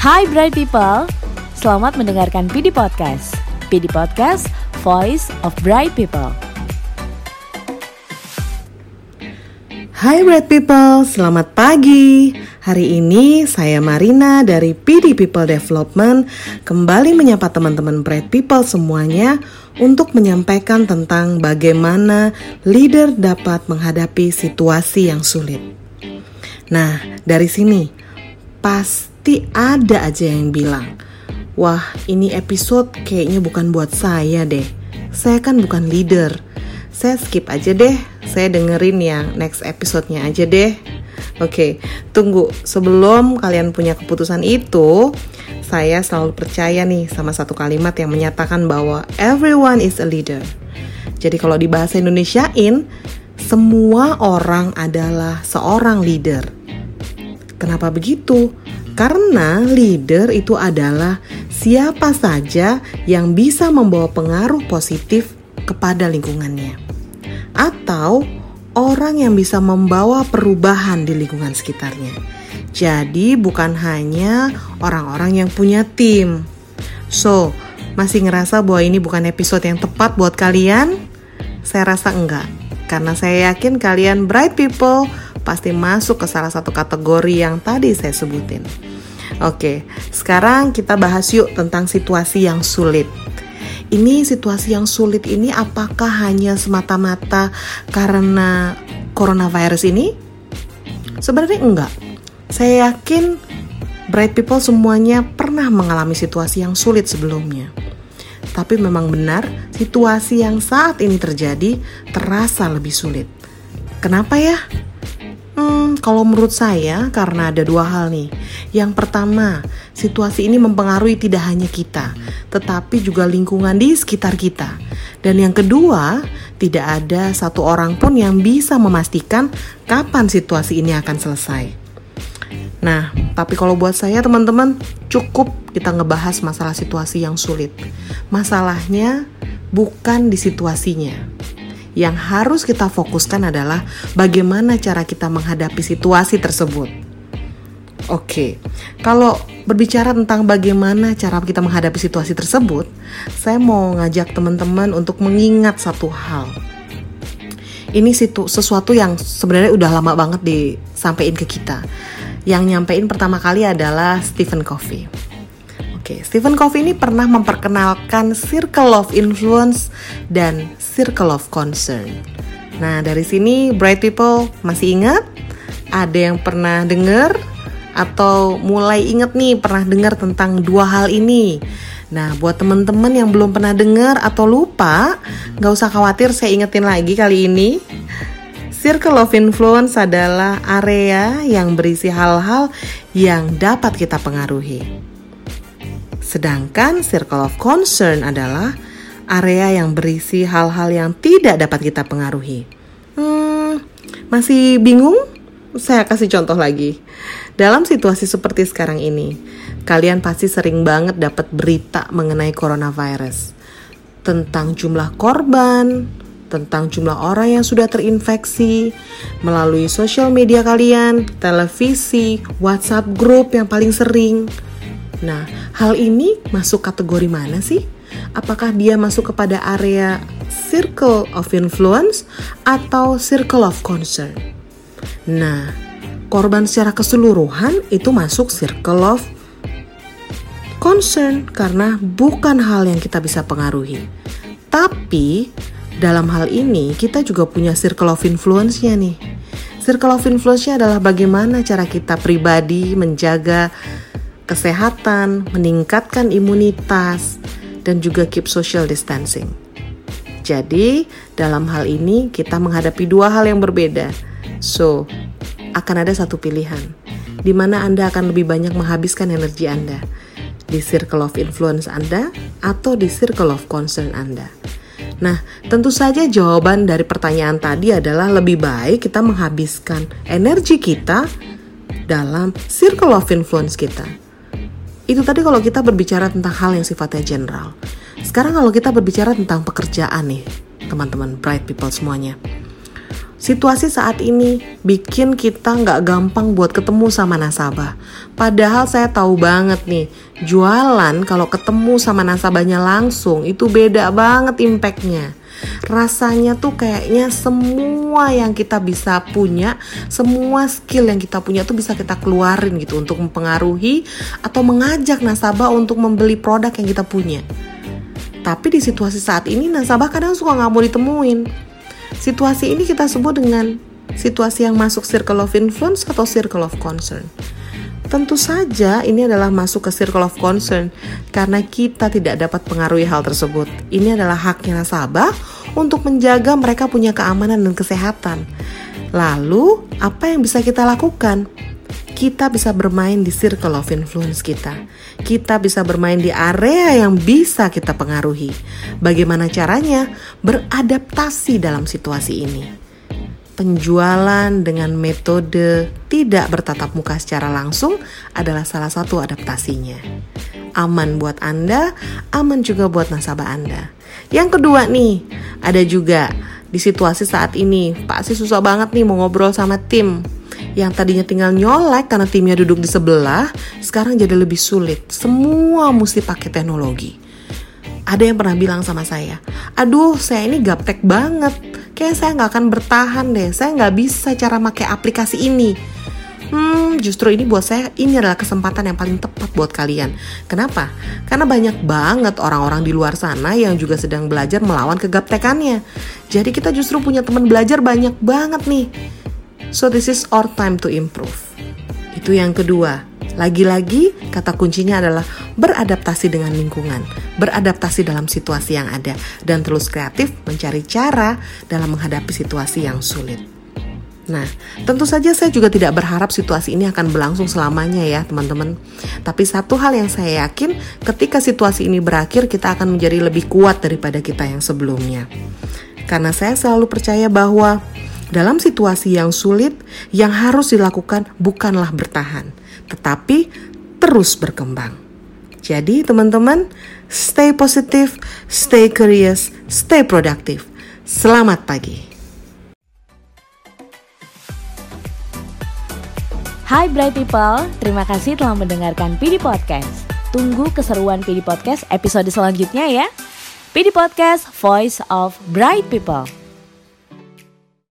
Hai Bright People, selamat mendengarkan PD Podcast. PD Podcast, Voice of Bright People. Hai Bright People, selamat pagi. Hari ini saya Marina dari PD People Development kembali menyapa teman-teman Bright People semuanya untuk menyampaikan tentang bagaimana leader dapat menghadapi situasi yang sulit. Nah, dari sini pasti ada aja yang bilang, "Wah, ini episode kayaknya bukan buat saya deh. Saya kan bukan leader." Saya skip aja deh, saya dengerin yang next episode-nya aja deh. Oke, tunggu. Sebelum kalian punya keputusan itu, saya selalu percaya nih sama satu kalimat yang menyatakan bahwa everyone is a leader. Jadi kalau di bahasa Indonesiain, semua orang adalah seorang leader. Kenapa begitu? Karena leader itu adalah siapa saja yang bisa membawa pengaruh positif kepada lingkungannya, atau orang yang bisa membawa perubahan di lingkungan sekitarnya. Jadi, bukan hanya orang-orang yang punya tim. So, masih ngerasa bahwa ini bukan episode yang tepat buat kalian? Saya rasa enggak, karena saya yakin kalian bright people pasti masuk ke salah satu kategori yang tadi saya sebutin. Oke, sekarang kita bahas yuk tentang situasi yang sulit. Ini situasi yang sulit ini apakah hanya semata-mata karena coronavirus ini? Sebenarnya enggak. Saya yakin bright people semuanya pernah mengalami situasi yang sulit sebelumnya. Tapi memang benar, situasi yang saat ini terjadi terasa lebih sulit. Kenapa ya? Hmm, kalau menurut saya karena ada dua hal nih. Yang pertama, situasi ini mempengaruhi tidak hanya kita, tetapi juga lingkungan di sekitar kita. Dan yang kedua, tidak ada satu orang pun yang bisa memastikan kapan situasi ini akan selesai. Nah, tapi kalau buat saya teman-teman, cukup kita ngebahas masalah situasi yang sulit. Masalahnya bukan di situasinya, yang harus kita fokuskan adalah bagaimana cara kita menghadapi situasi tersebut. Oke, kalau berbicara tentang bagaimana cara kita menghadapi situasi tersebut, saya mau ngajak teman-teman untuk mengingat satu hal. Ini situ, sesuatu yang sebenarnya udah lama banget disampaikan ke kita. Yang nyampein pertama kali adalah Stephen Covey. Oke, Stephen Covey ini pernah memperkenalkan circle of influence dan circle of concern. Nah, dari sini bright people masih ingat? Ada yang pernah dengar atau mulai inget nih pernah dengar tentang dua hal ini? Nah, buat teman-teman yang belum pernah dengar atau lupa, nggak usah khawatir, saya ingetin lagi kali ini. Circle of influence adalah area yang berisi hal-hal yang dapat kita pengaruhi. Sedangkan circle of concern adalah area yang berisi hal-hal yang tidak dapat kita pengaruhi. Hmm, masih bingung? Saya kasih contoh lagi. Dalam situasi seperti sekarang ini, kalian pasti sering banget dapat berita mengenai coronavirus. Tentang jumlah korban, tentang jumlah orang yang sudah terinfeksi melalui sosial media kalian, televisi, WhatsApp group yang paling sering. Nah, hal ini masuk kategori mana sih? Apakah dia masuk kepada area circle of influence atau circle of concern? Nah, korban secara keseluruhan itu masuk circle of concern karena bukan hal yang kita bisa pengaruhi. Tapi dalam hal ini kita juga punya circle of influence-nya nih. Circle of influence-nya adalah bagaimana cara kita pribadi menjaga kesehatan, meningkatkan imunitas, dan juga keep social distancing. Jadi, dalam hal ini kita menghadapi dua hal yang berbeda. So, akan ada satu pilihan di mana Anda akan lebih banyak menghabiskan energi Anda di circle of influence Anda atau di circle of concern Anda. Nah, tentu saja jawaban dari pertanyaan tadi adalah lebih baik kita menghabiskan energi kita dalam circle of influence kita itu tadi kalau kita berbicara tentang hal yang sifatnya general. Sekarang kalau kita berbicara tentang pekerjaan nih, teman-teman bright people semuanya. Situasi saat ini bikin kita nggak gampang buat ketemu sama nasabah. Padahal saya tahu banget nih, jualan kalau ketemu sama nasabahnya langsung itu beda banget impactnya. Rasanya tuh kayaknya semua yang kita bisa punya, semua skill yang kita punya tuh bisa kita keluarin gitu untuk mempengaruhi atau mengajak nasabah untuk membeli produk yang kita punya. Tapi di situasi saat ini nasabah kadang suka nggak mau ditemuin Situasi ini kita sebut dengan situasi yang masuk circle of influence atau circle of concern. Tentu saja ini adalah masuk ke circle of concern karena kita tidak dapat pengaruhi hal tersebut. Ini adalah haknya nasabah untuk menjaga mereka punya keamanan dan kesehatan. Lalu, apa yang bisa kita lakukan? kita bisa bermain di circle of influence kita. Kita bisa bermain di area yang bisa kita pengaruhi. Bagaimana caranya? Beradaptasi dalam situasi ini. Penjualan dengan metode tidak bertatap muka secara langsung adalah salah satu adaptasinya. Aman buat Anda, aman juga buat nasabah Anda. Yang kedua nih, ada juga di situasi saat ini, Pak sih susah banget nih mau ngobrol sama tim yang tadinya tinggal nyolek karena timnya duduk di sebelah, sekarang jadi lebih sulit. Semua mesti pakai teknologi. Ada yang pernah bilang sama saya, aduh saya ini gaptek banget, kayak saya nggak akan bertahan deh, saya nggak bisa cara pakai aplikasi ini. Hmm, justru ini buat saya ini adalah kesempatan yang paling tepat buat kalian. Kenapa? Karena banyak banget orang-orang di luar sana yang juga sedang belajar melawan kegaptekannya. Jadi kita justru punya teman belajar banyak banget nih. So this is our time to improve. Itu yang kedua. Lagi-lagi kata kuncinya adalah beradaptasi dengan lingkungan, beradaptasi dalam situasi yang ada dan terus kreatif mencari cara dalam menghadapi situasi yang sulit. Nah, tentu saja saya juga tidak berharap situasi ini akan berlangsung selamanya ya, teman-teman. Tapi satu hal yang saya yakin, ketika situasi ini berakhir, kita akan menjadi lebih kuat daripada kita yang sebelumnya. Karena saya selalu percaya bahwa dalam situasi yang sulit, yang harus dilakukan bukanlah bertahan, tetapi terus berkembang. Jadi, teman-teman, stay positif, stay curious, stay produktif. Selamat pagi. Hai Bright People, terima kasih telah mendengarkan PD Podcast. Tunggu keseruan PD Podcast episode selanjutnya ya. PD Podcast, Voice of Bright People.